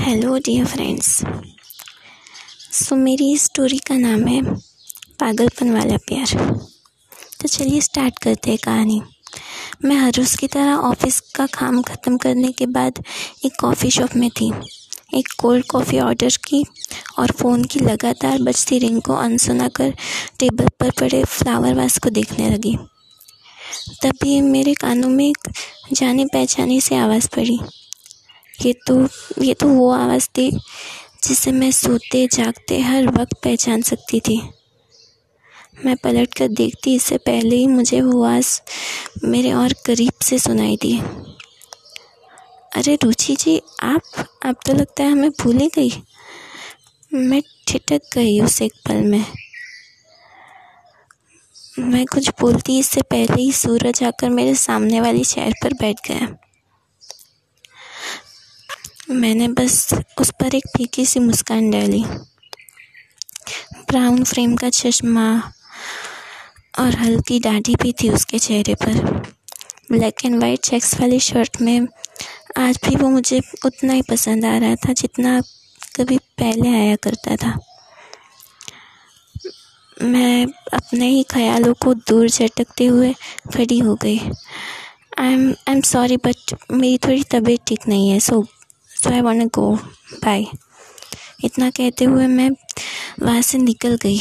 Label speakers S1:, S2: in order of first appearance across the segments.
S1: Hello dear friends so मेरी story का नाम है पागलपन वाला प्यार। तो चलिए स्टार्ट करते हैं कहानी। मैं हर रोज़ की तरह ऑफ़िस का काम ख़त्म करने के बाद एक कॉफ़ी शॉप में थी। एक कोल्ड कॉफ़ी ऑर्डर की और फ़ोन की लगातार बजती रिंग को अनसुना कर टेबल पर पड़े फ्लावर वास को देखने लगी। तभी मेरे कानों में एक जानी पहचानी से आवाज़ पड़ी। ये तो ये तो वो आवाज़ थी, जिसे मैं सोते जागते हर वक्त पहचान सकती थी। मैं पलट कर देखती, इससे पहले ही मुझे वो आवाज़ मेरे और करीब से सुनाई दी। अरे रुचि जी, आप आप तो लगता है हमें भूल ही गई। मैं ठिठक गई उस एक पल में। मैं कुछ बोलती, इससे पहले ही सूरज आकर मेरे सामने वाली चेयर पर बैठ गया। मैंने बस उस पर एक फीकी सी मुस्कान डाली। ब्राउन फ्रेम का चश्मा और हल्की दाढ़ी भी थी उसके चेहरे पर। ब्लैक एंड वाइट चेक्स वाली शर्ट में आज भी वो मुझे उतना ही पसंद आ रहा था जितना कभी पहले आया करता था। मैं अपने ही ख्यालों को दूर झटकते हुए खड़ी हो गई। I am I am sorry but मेरी थोड़ी तबीयत ठीक नहीं है सो सो आई वॉन्ट गो बाय इतना कहते हुए मैं वहाँ से निकल गई।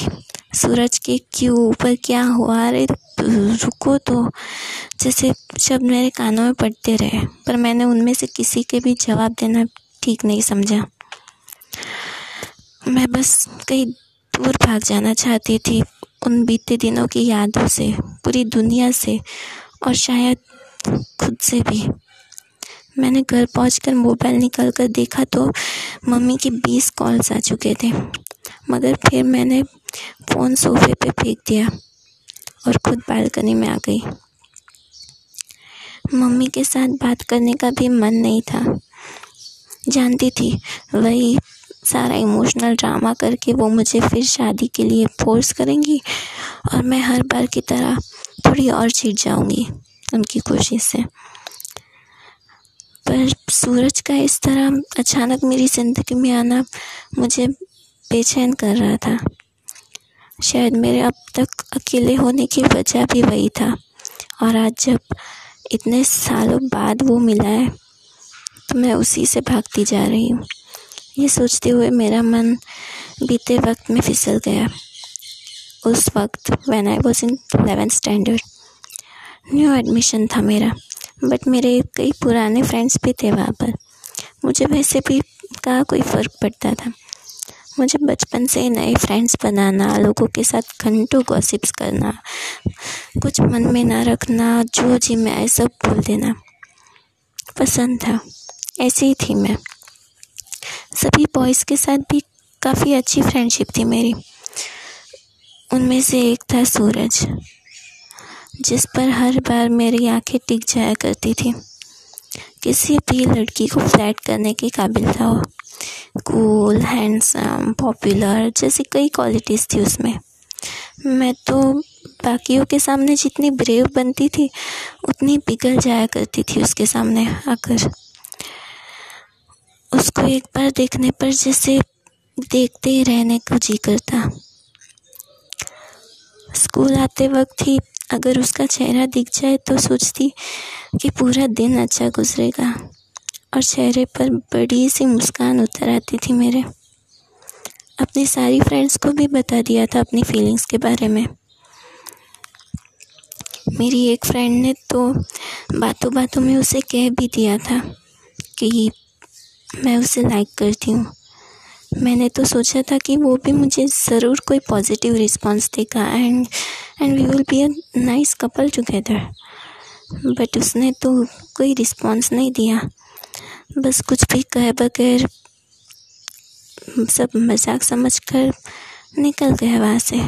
S1: सूरज के क्यों ऊपर क्या हुआ? अरे रुको तो। जैसे शब्द मेरे कानों में पड़ते रहे, पर मैंने उनमें से किसी के भी जवाब देना ठीक नहीं समझा। मैं बस कहीं दूर भाग जाना चाहती थी, उन बीते दिनों की यादों से, पूरी दुनिया से, और शायद खुद से भी। मैंने घर पहुंचकर मोबाइल निकाल कर देखा तो मम्मी के बीस कॉल्स आ चुके थे। मगर फिर मैंने फ़ोन सोफे पे फेंक दिया और खुद बालकनी में आ गई। मम्मी के साथ बात करने का भी मन नहीं था। जानती थी, वही सारा इमोशनल ड्रामा करके वो मुझे फिर शादी के लिए फोर्स करेंगी और मैं हर बार की तरह थोड़ी और छिट जाऊँगी उनकी कोशिश से। पर सूरज का इस तरह अचानक मेरी ज़िंदगी में आना मुझे बेचैन कर रहा था। शायद मेरे अब तक अकेले होने की वजह भी वही था। और आज जब इतने सालों बाद वो मिला है तो मैं उसी से भागती जा रही हूँ। ये सोचते हुए मेरा मन बीते वक्त में फिसल गया। उस वक्त when I was in eleventh standard new admission था मेरा। बट मेरे कई पुराने फ्रेंड्स भी थे वहाँ पर। मुझे वैसे भी का कोई फ़र्क पड़ता था। मुझे बचपन से नए फ्रेंड्स बनाना, लोगों के साथ घंटों गॉसिप्स करना, कुछ मन में ना रखना, जो जी मैं सब भूल देना। पसंद था। ऐसी ही थी मैं। सभी बॉयज़ के साथ भी काफ़ी अच्छी फ्रेंडशिप थी मेरी। उनमें से एक था सूरज। जिस पर हर बार मेरी आँखें टिक जाया करती थी। किसी भी लड़की को फ्लैट करने के काबिल था वो कूल, हैंडसम, पॉपुलर, जैसी कई क्वालिटीज़ थी उसमें। मैं तो बाकियों के सामने जितनी ब्रेव बनती थी, उतनी पिघल जाया करती थी उसके सामने आकर। उसको एक बार देखने पर जैसे देखते ही रहने को जी करता। स्कूल आते वक्त ही अगर उसका चेहरा दिख जाए तो सोचती कि पूरा दिन अच्छा गुजरेगा। और चेहरे पर बड़ी सी मुस्कान उतर आती थी मेरे। अपनी सारी फ्रेंड्स को भी बता दिया था अपनी फीलिंग्स के बारे में। मेरी एक फ्रेंड ने तो बातों बातों में उसे कह भी दिया था कि मैं उसे लाइक करती हूँ। मैंने तो सोचा था कि वो भी मुझे ज़रूर कोई पॉजिटिव रिस्पॉन्स देगा। And and we will be a nice couple together but उसने तो कोई रिस्पॉन्स नहीं दिया। बस कुछ भी कहे बगैर सब मज़ाक समझ कर निकल गया वहाँ से।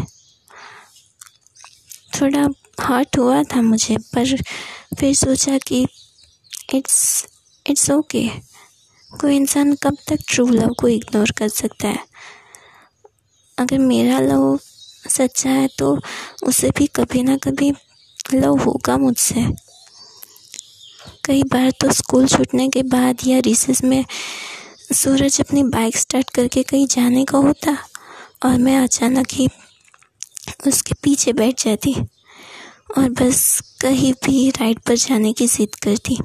S1: थोड़ा हर्ट हुआ था मुझे, पर फिर सोचा कि इट्स इट्स ओके कोई इंसान कब तक ट्रू लव को इग्नोर कर सकता है? अगर मेरा लव सच्चा है तो उसे भी कभी ना कभी लव होगा मुझसे। कई बार तो स्कूल छूटने के बाद या रिसेस में सूरज अपनी बाइक स्टार्ट करके कहीं जाने का होता और मैं अचानक ही उसके पीछे बैठ जाती और बस कहीं भी राइड पर जाने की ज़िद करती।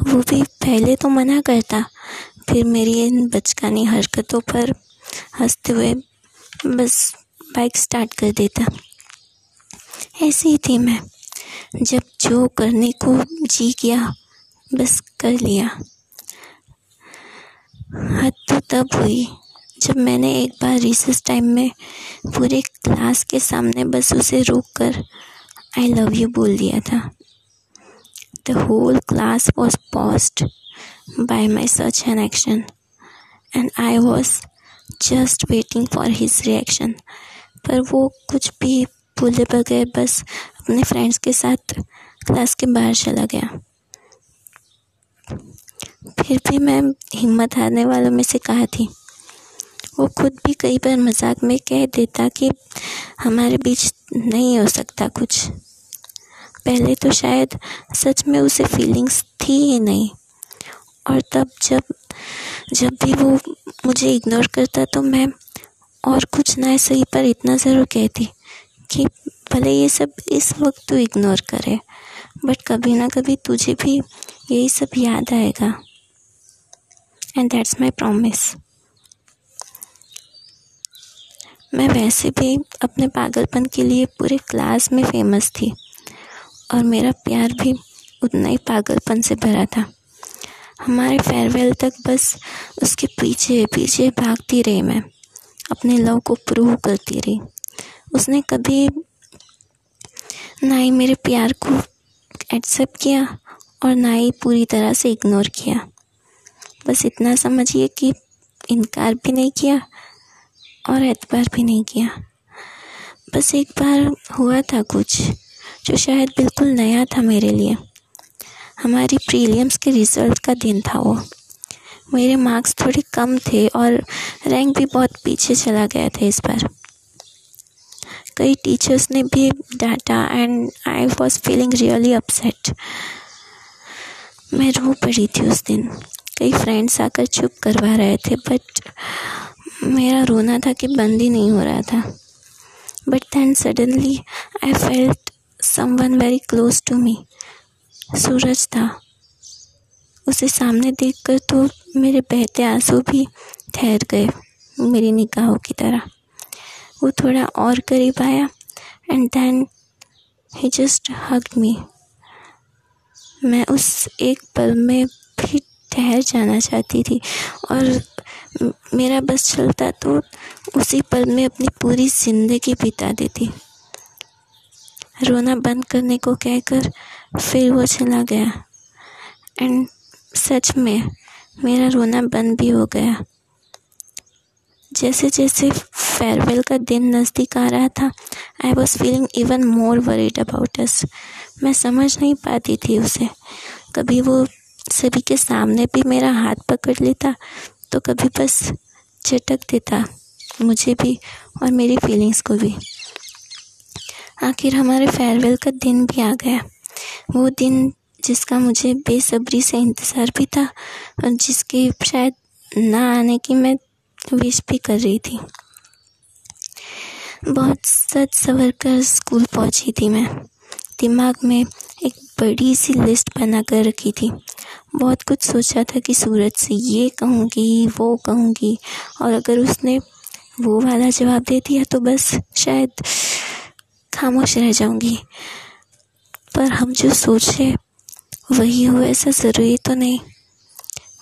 S1: वो भी पहले तो मना करता, फिर मेरी इन बचकानी हरकतों पर हँसते हुए बस बाइक स्टार्ट कर देता। ऐसी ही थी मैं। जब जो करने को जी किया बस कर लिया। हद तो तब हुई, जब मैंने एक बार रिसेस टाइम में पूरे क्लास के सामने बस उसे रोक कर आई लव यू बोल दिया था। The whole class was paused by my such an action and I was just waiting for his reaction पर वो कुछ भी भूले बगैर बस अपने फ्रेंड्स के साथ क्लास के बाहर चला गया। फिर भी मैं हिम्मत हारने वालों में से कहा थी। वो खुद भी कई बार मज़ाक में कह देता कि हमारे बीच नहीं हो सकता कुछ। पहले तो शायद सच में उसे फीलिंग्स थी ही नहीं। और तब जब जब भी वो मुझे इग्नोर करता तो मैं और कुछ ना सही पर इतना ज़रूर कहती कि भले ये सब इस वक्त तू इग्नोर करे बट कभी ना कभी तुझे भी यही सब याद आएगा। एंड दैट्स माई प्रॉमिस मैं वैसे भी अपने पागलपन के लिए पूरे क्लास में फ़ेमस थी और मेरा प्यार भी उतना ही पागलपन से भरा था। हमारे फेयरवेल तक बस उसके पीछे पीछे भागती रही मैं। अपने लव को प्रूव करती रही। उसने कभी ना ही मेरे प्यार को एक्सेप्ट किया और ना ही पूरी तरह से इग्नोर किया। बस इतना समझिए कि इनकार भी नहीं किया और एतबार भी नहीं किया। बस एक बार हुआ था कुछ जो शायद बिल्कुल नया था मेरे लिए। हमारी प्रीलियम्स के रिज़ल्ट का दिन था वो। मेरे मार्क्स थोड़े कम थे और रैंक भी बहुत पीछे चला गया था इस बार। कई टीचर्स ने भी डांटा and I was feeling really upset. मैं रो पड़ी थी उस दिन। कई फ्रेंड्स आकर चुप करवा रहे थे, बट मेरा रोना था कि बंद ही नहीं हो रहा था। But then suddenly I felt someone very close to me Suraj था। उसे सामने देखकर तो मेरे बहते आँसू भी ठहर गए मेरी निगाहों की तरह। वो थोड़ा और करीब आया and then he just hug me मैं उस एक पल में भी ठहर जाना चाहती थी और मेरा बस चलता तो उसी पल में अपनी पूरी ज़िंदगी बिता देती। रोना बंद करने को कहकर फिर वो चला गया। एंड सच में, मेरा रोना बंद भी हो गया। जैसे जैसे फेयरवेल का दिन नज़दीक आ रहा था I was feeling even more worried about us मैं समझ नहीं पाती थी उसे। कभी वो सभी के सामने भी मेरा हाथ पकड़ लेता तो कभी बस झटक देता, मुझे भी और मेरी फीलिंग्स को भी। आखिर हमारे फेयरवेल का दिन भी आ गया। वो दिन जिसका मुझे बेसब्री से इंतज़ार भी था और जिसके शायद ना आने की मैं विश भी कर रही थी। बहुत सच सवर कर स्कूल पहुँची थी मैं। दिमाग में एक बड़ी सी लिस्ट बना कर रखी थी। बहुत कुछ सोचा था कि सूरज से ये कहूँगी, वो कहूँगी और अगर उसने वो वाला जवाब दे दिया तो बस शायद खामोश रह जाऊँगी। पर हम जो सोचे, वही हो ऐसा ज़रूरी तो नहीं।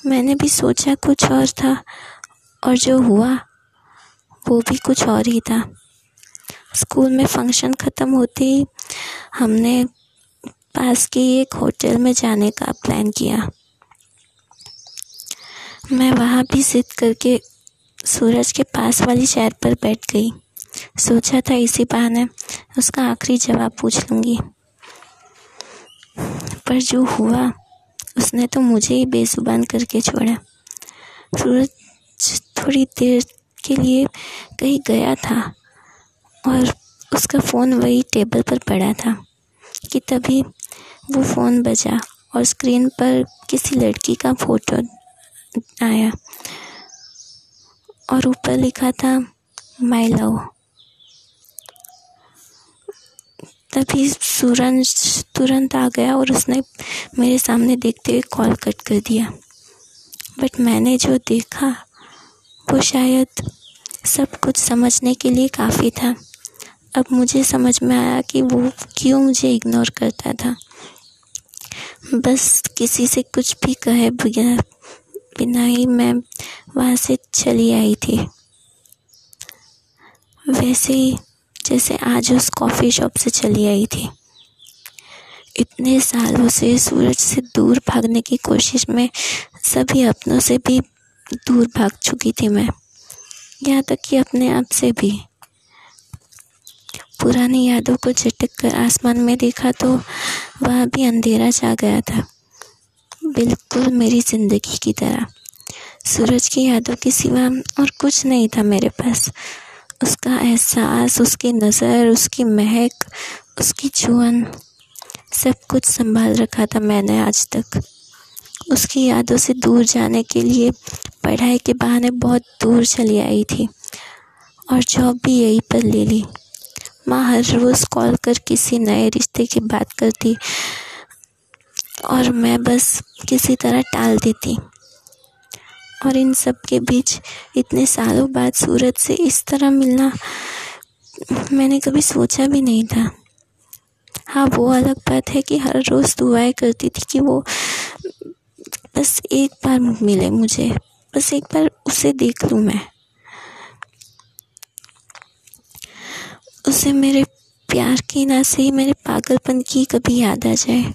S1: मैंने भी सोचा कुछ और था, और जो हुआ, वो भी कुछ और ही था। स्कूल में फ़ंक्शन ख़त्म होते ही हमने पास के एक होटल में जाने का प्लान किया। मैं वहाँ भी जिद करके सूरज के पास वाली चेयर पर बैठ गई। सोचा था इसी बहाने उसका आखिरी जवाब पूछ लूँगी। पर जो हुआ, उसने तो मुझे ही बेजुबान करके छोड़ा। सूरज थोड़ी देर के लिए कहीं गया था और उसका फ़ोन वही टेबल पर पड़ा था कि तभी वो फ़ोन बजा और स्क्रीन पर किसी लड़की का फ़ोटो आया और ऊपर लिखा था माई लव तभी सूरज तुरंत आ गया और उसने मेरे सामने देखते हुए कॉल कट कर दिया। बट मैंने जो देखा, वो शायद सब कुछ समझने के लिए काफ़ी था। अब मुझे समझ में आया कि वो क्यों मुझे इग्नोर करता था। बस किसी से कुछ भी कहे बिना बिना ही मैं वहाँ से चली आई थी। वैसे ही जैसे आज उस कॉफ़ी शॉप से चली आई थी। इतने सालों से सूरज से दूर भागने की कोशिश में सभी अपनों से भी दूर भाग चुकी थी मैं। यहाँ तक कि अपने आप से भी। पुरानी यादों को झटक कर आसमान में देखा तो वह भी अंधेरा छा गया था। बिल्कुल मेरी ज़िंदगी की तरह। सूरज की यादों के सिवा और कुछ नहीं था मेरे पास। उसका एहसास, उसकी नज़र, उसकी महक, उसकी छुअन सब कुछ संभाल रखा था मैंने आज तक। उसकी यादों से दूर जाने के लिए पढ़ाई के बहाने बहुत दूर चली आई थी और जॉब भी यहीं पर ले ली। माँ हर रोज़ कॉल कर किसी नए रिश्ते की बात करती और मैं बस किसी तरह टाल देती। और इन सब के बीच इतने सालों बाद सूरज से इस तरह मिलना मैंने कभी सोचा भी नहीं था। हाँ वो अलग बात है कि हर रोज़ दुआएँ करती थी कि वो बस एक बार मिले मुझे, बस एक बार उसे देख लूँ मैं। उसे मेरे प्यार की ना से ही मेरे पागलपन की कभी याद आ जाए।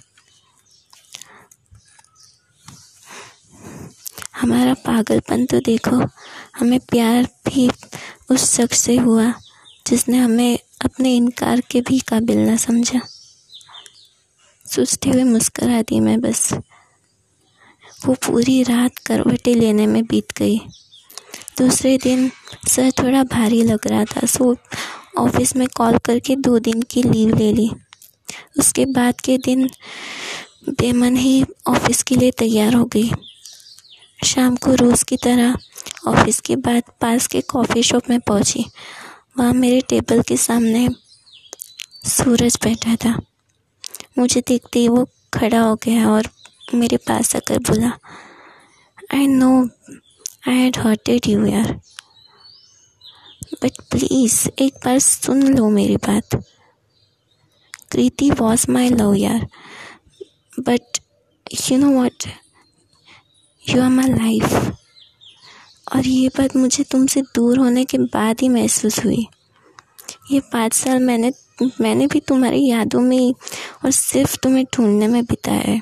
S1: हमारा पागलपन तो देखो। हमें प्यार भी उस शख्स से हुआ, जिसने हमें अपने इनकार के भी काबिल ना समझा। सोचते हुए मुस्करा दी मैं बस। वो पूरी रात करवटें लेने में बीत गई। दूसरे दिन सर थोड़ा भारी लग रहा था, सो ऑफ़िस में कॉल करके दो दिन की लीव ले ली। उसके बाद के दिन बेमन ही ऑफ़िस के लिए तैयार हो गई। शाम को रोज़ की तरह ऑफ़िस के बाद पास के कॉफ़ी शॉप में पहुँची। वहाँ मेरे टेबल के सामने सूरज बैठा था। मुझे देखते ही वो खड़ा हो गया और मेरे पास आकर बोला I know I had hurted you यार। बट प्लीज़ एक बार सुन लो मेरी बात। कृति वॉज़ माई लव यार। But you know what you are my life और ये बात मुझे तुमसे दूर होने के बाद ही महसूस हुई। ये पाँच साल मैंने मैंने भी तुम्हारी यादों में और सिर्फ़ तुम्हें ढूँढने में बिताया है।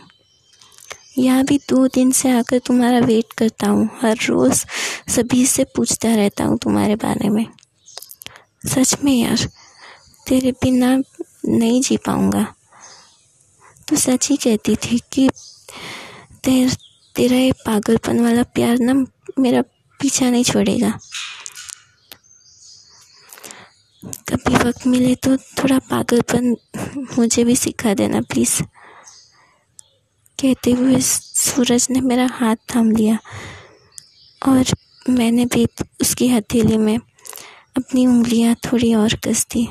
S1: यहाँ भी दो दिन से आकर तुम्हारा वेट करता हूँ। हर रोज़ सभी से पूछता रहता हूँ तुम्हारे बारे में। सच में यार, तेरे बिना नहीं जी पाऊँगा। तो सच ही कहती थी कि तेर तेरा ये पागलपन वाला प्यार ना मेरा पीछा नहीं छोड़ेगा। कभी वक्त मिले तो थोड़ा पागलपन मुझे भी सिखा देना प्लीज़ कहते हुए सूरज ने मेरा हाथ थाम लिया और मैंने भी उसकी हथेली में अपनी उंगलियाँ थोड़ी और कस दी